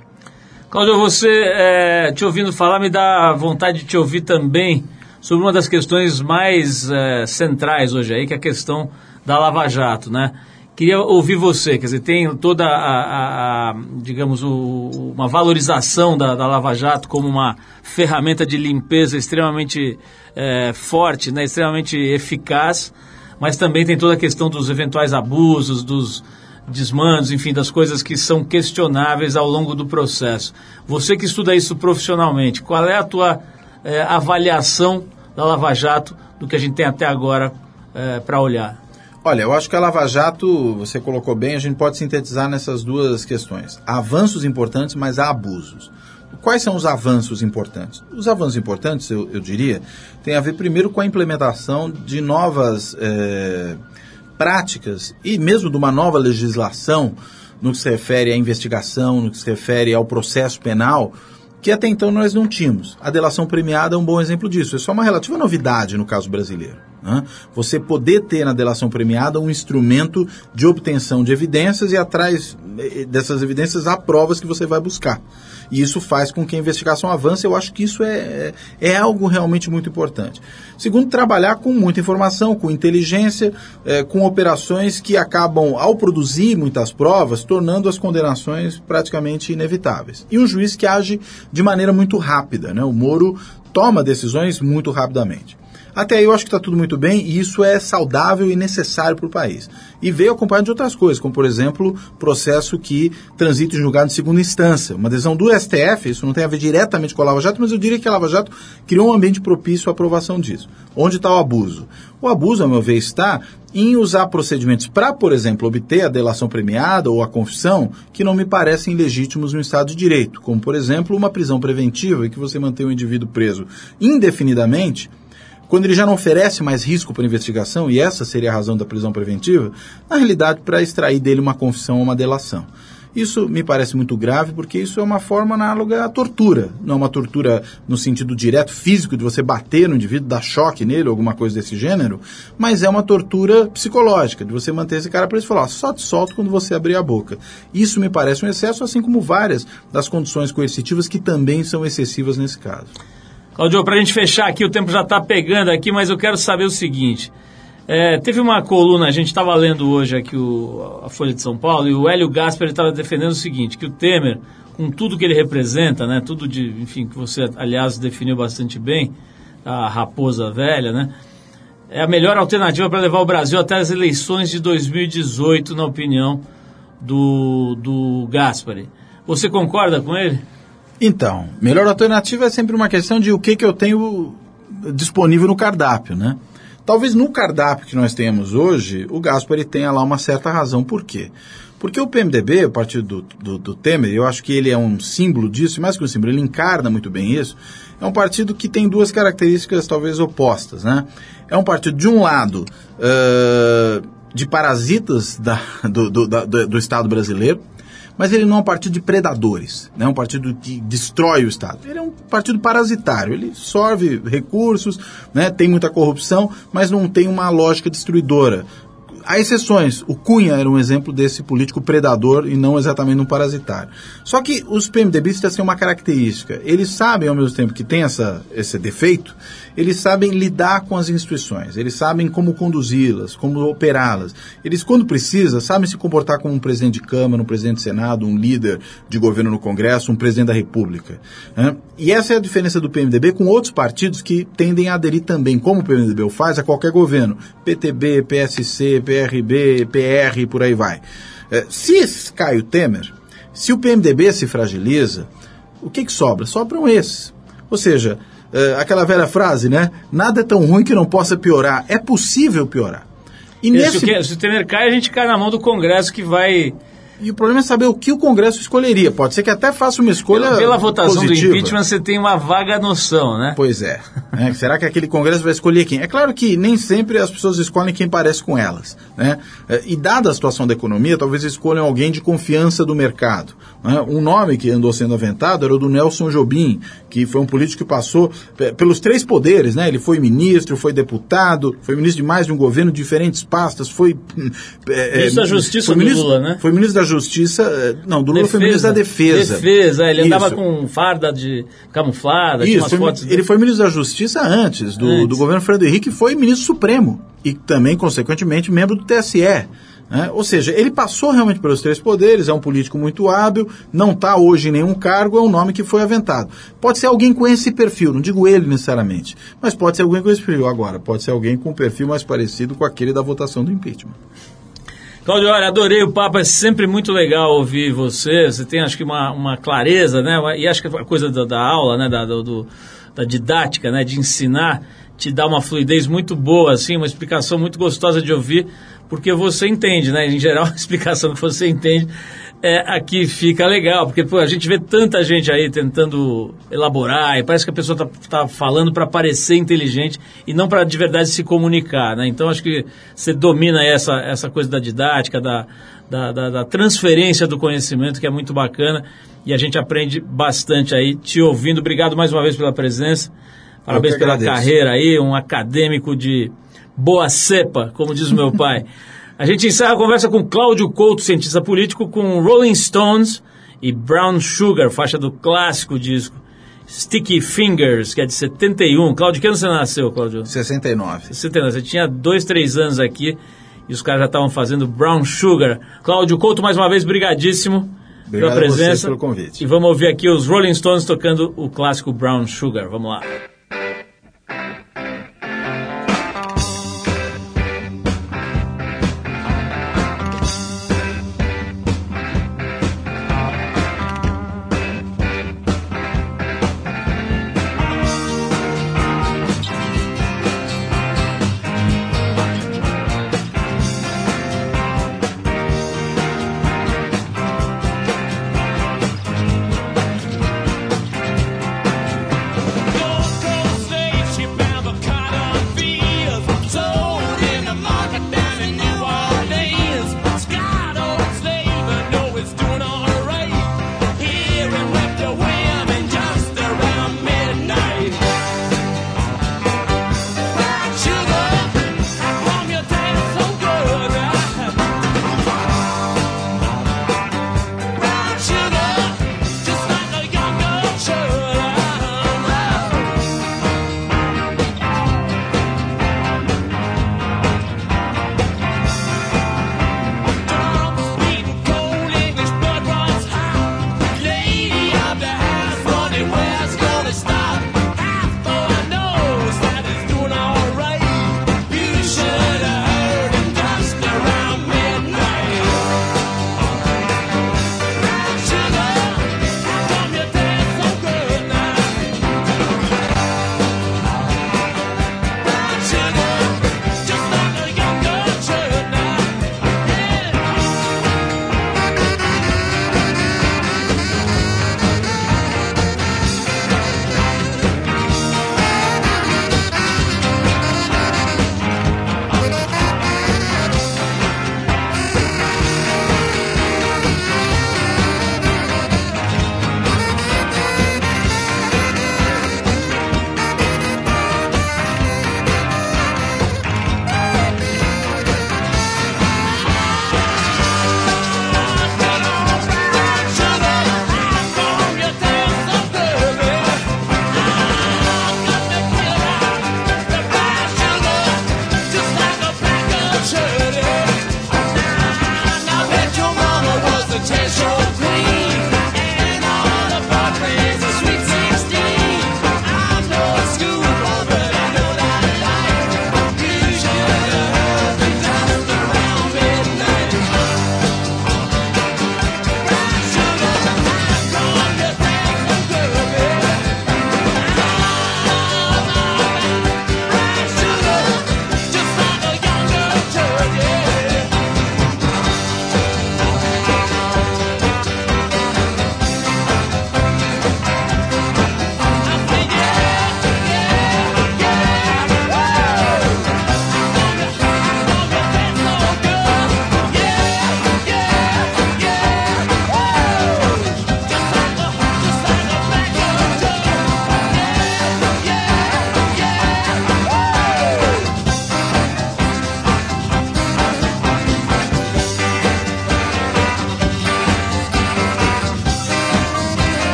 Speaker 2: Cláudio, você, é, te ouvindo falar, me dá vontade de te ouvir também sobre uma das questões mais é, centrais hoje aí, que é a questão da Lava Jato, né? Queria ouvir você, quer dizer, tem toda a, a, a digamos, o, uma valorização da, da, Lava Jato como uma ferramenta de limpeza extremamente é, forte, né, extremamente eficaz, mas também tem toda a questão dos eventuais abusos, dos desmandos, enfim, das coisas que são questionáveis ao longo do processo. Você que estuda isso profissionalmente, qual é a tua é, avaliação da Lava Jato do que a gente tem até agora é, para olhar?
Speaker 4: Olha, eu acho que a Lava Jato, você colocou bem, a gente pode sintetizar nessas duas questões. Há avanços importantes, mas há abusos. Quais são os avanços importantes? Os avanços importantes, eu, eu diria, tem a ver primeiro com a implementação de novas é, práticas e mesmo de uma nova legislação no que se refere à investigação, no que se refere ao processo penal, que até então nós não tínhamos. A delação premiada é um bom exemplo disso. Isso é uma relativa novidade no caso brasileiro. Né? Você poder ter na delação premiada um instrumento de obtenção de evidências e atrás eh, dessas evidências há provas que você vai buscar. E isso faz com que a investigação avance. Eu acho que isso é, é, é algo realmente muito importante. Segundo, trabalhar com muita informação, com inteligência, é, com operações que acabam, ao produzir muitas provas, tornando as condenações praticamente inevitáveis. E um juiz que age de maneira muito rápida. Né? O Moro toma decisões muito rapidamente. Até aí eu acho que está tudo muito bem e isso é saudável e necessário para o país. E veio acompanhado de outras coisas, como por exemplo, processo que transita em julgado de segunda instância. Uma decisão do STF, isso não tem a ver diretamente com a Lava Jato, mas eu diria que a Lava Jato criou um ambiente propício à aprovação disso. Onde está o abuso? O abuso, ao meu ver, está em usar procedimentos para, por exemplo, obter a delação premiada ou a confissão que não me parecem legítimos no Estado de Direito, como, por exemplo, uma prisão preventiva em que você mantém o indivíduo preso indefinidamente quando ele já não oferece mais risco para investigação, e essa seria a razão da prisão preventiva, na realidade, para extrair dele uma confissão ou uma delação. Isso me parece muito grave porque isso é uma forma análoga à tortura. Não é uma tortura no sentido direto físico de você bater no indivíduo, dar choque nele, alguma coisa desse gênero, mas é uma tortura psicológica, de você manter esse cara preso e falar, só te solto quando você abrir a boca. Isso me parece um excesso, assim como várias das condições coercitivas que também são excessivas nesse caso.
Speaker 2: Claudio, para a gente fechar aqui, o tempo já está pegando aqui, mas eu quero saber o seguinte. É, teve uma coluna, a gente estava lendo hoje aqui o, a Folha de São Paulo, e o Hélio Gasper estava defendendo o seguinte, que o Temer, com tudo que ele representa, né, tudo de, enfim, que você, aliás, definiu bastante bem, a raposa velha, né, é a melhor alternativa para levar o Brasil até as eleições de 2018, na opinião do, do Gaspari. Você concorda com ele?
Speaker 4: Então, melhor alternativa é sempre uma questão de o que, que eu tenho disponível no cardápio, né? Talvez no cardápio que nós temos hoje, o Gaspari tenha lá uma certa razão. Por quê? Porque o PMDB, o partido do, do, do, Temer, eu acho que ele é um símbolo disso, mais que um símbolo, ele encarna muito bem isso. É um partido que tem duas características talvez opostas, né? É um partido, de um lado, uh, de parasitas da, do, do, da, do Estado brasileiro, mas ele não é um partido de predadores, né? é um partido que destrói o Estado. Ele é um partido parasitário, ele sorve recursos, né? tem muita corrupção, mas não tem uma lógica destruidora há exceções. O Cunha era um exemplo desse político predador e não exatamente um parasitário. Só que os PMDBistas têm uma característica. Eles sabem, ao mesmo tempo que tem essa, esse defeito, eles sabem lidar com as instituições, eles sabem como conduzi-las, como operá-las. Eles, quando precisa, sabem se comportar como um presidente de Câmara, um presidente de Senado, um líder de governo no Congresso, um presidente da República. Né? E essa é a diferença do PMDB com outros partidos que tendem a aderir também, como o PMDB faz, a qualquer governo. PTB, PSC, PRB, PR, por aí vai. É, se cai o Temer, se o PMDB se fragiliza, o que, que sobra? Sobram esses. Ou seja, é, aquela velha frase, né? Nada é tão ruim que não possa piorar. É possível piorar.
Speaker 2: E, e nesse... se, o, se o Temer cai, a gente cai na mão do Congresso que vai
Speaker 4: e o problema é saber o que o Congresso escolheria. Pode ser que até faça uma escolha.
Speaker 2: Pela, pela votação
Speaker 4: positiva.
Speaker 2: do impeachment, você tem uma vaga noção, né?
Speaker 4: Pois é. é. Será que aquele Congresso vai escolher quem? É claro que nem sempre as pessoas escolhem quem parece com elas. Né? É, e dada a situação da economia, talvez escolham alguém de confiança do mercado. Né? Um nome que andou sendo aventado era o do Nelson Jobim, que foi um político que passou pelos três poderes. Né? Ele foi ministro, foi deputado, foi ministro de mais de um governo, diferentes pastas, foi.
Speaker 2: É, ministro da Justiça do ministro, Lula, né?
Speaker 4: Foi ministro da Justiça. Eh, não, do Lula foi ministro da Defesa.
Speaker 2: Defesa, ele Isso. andava com farda de camuflada,
Speaker 4: Isso, foi, fotos ele foi ministro da Justiça antes, do, antes. do governo Fernando Henrique, foi ministro supremo. E também, consequentemente, membro do TSE. Né? Ou seja, ele passou realmente pelos três poderes, é um político muito hábil, não está hoje em nenhum cargo, é um nome que foi aventado. Pode ser alguém com esse perfil, não digo ele necessariamente, mas pode ser alguém com esse perfil. Agora, pode ser alguém com um perfil mais parecido com aquele da votação do impeachment.
Speaker 2: Cláudio, olha, adorei o papo, é sempre muito legal ouvir você. Você tem, acho que, uma, uma clareza, né? E acho que a coisa da, da aula, né? Da, do, da didática, né? De ensinar, te dá uma fluidez muito boa, assim, uma explicação muito gostosa de ouvir, porque você entende, né? Em geral, a explicação que você entende é, aqui fica legal, porque pô, a gente vê tanta gente aí tentando elaborar e parece que a pessoa está tá falando para parecer inteligente e não para de verdade se comunicar, né? Então acho que você domina essa, essa coisa da didática, da, da, da, da transferência do conhecimento, que é muito bacana e a gente aprende bastante aí te ouvindo. Obrigado mais uma vez pela presença, parabéns pela carreira aí, um acadêmico de boa cepa, como diz o meu pai. A gente encerra a conversa com Cláudio Couto, cientista político, com Rolling Stones e Brown Sugar, faixa do clássico disco. Sticky Fingers, que é de 71. Cláudio, que ano você nasceu, Cláudio?
Speaker 4: 69.
Speaker 2: 69. Você tinha dois, três anos aqui e os caras já estavam fazendo Brown Sugar. Cláudio Couto, mais uma vez, brigadíssimo
Speaker 4: Obrigado
Speaker 2: pela presença.
Speaker 4: pelo convite.
Speaker 2: E vamos ouvir aqui os Rolling Stones tocando o clássico Brown Sugar. Vamos lá.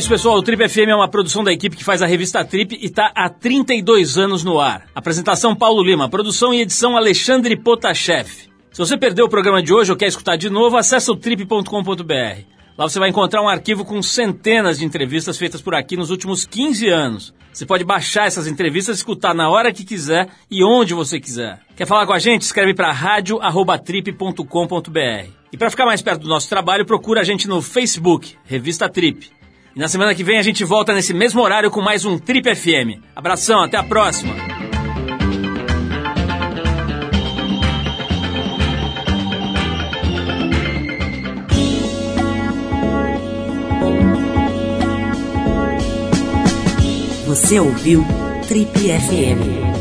Speaker 2: Isso, pessoal. O Trip FM é uma produção da equipe que faz a revista Trip e está há 32 anos no ar. Apresentação Paulo Lima, produção e edição Alexandre Potashev. Se você perdeu o programa de hoje ou quer escutar de novo, acesse o trip.com.br. Lá você vai encontrar um arquivo com centenas de entrevistas feitas por aqui nos últimos 15 anos. Você pode baixar essas entrevistas escutar na hora que quiser e onde você quiser. Quer falar com a gente? Escreve para radio@trip.com.br. E para ficar mais perto do nosso trabalho, procura a gente no Facebook, Revista Trip. Na semana que vem a gente volta nesse mesmo horário com mais um Trip FM. Abração, até a próxima.
Speaker 1: Você ouviu Trip FM.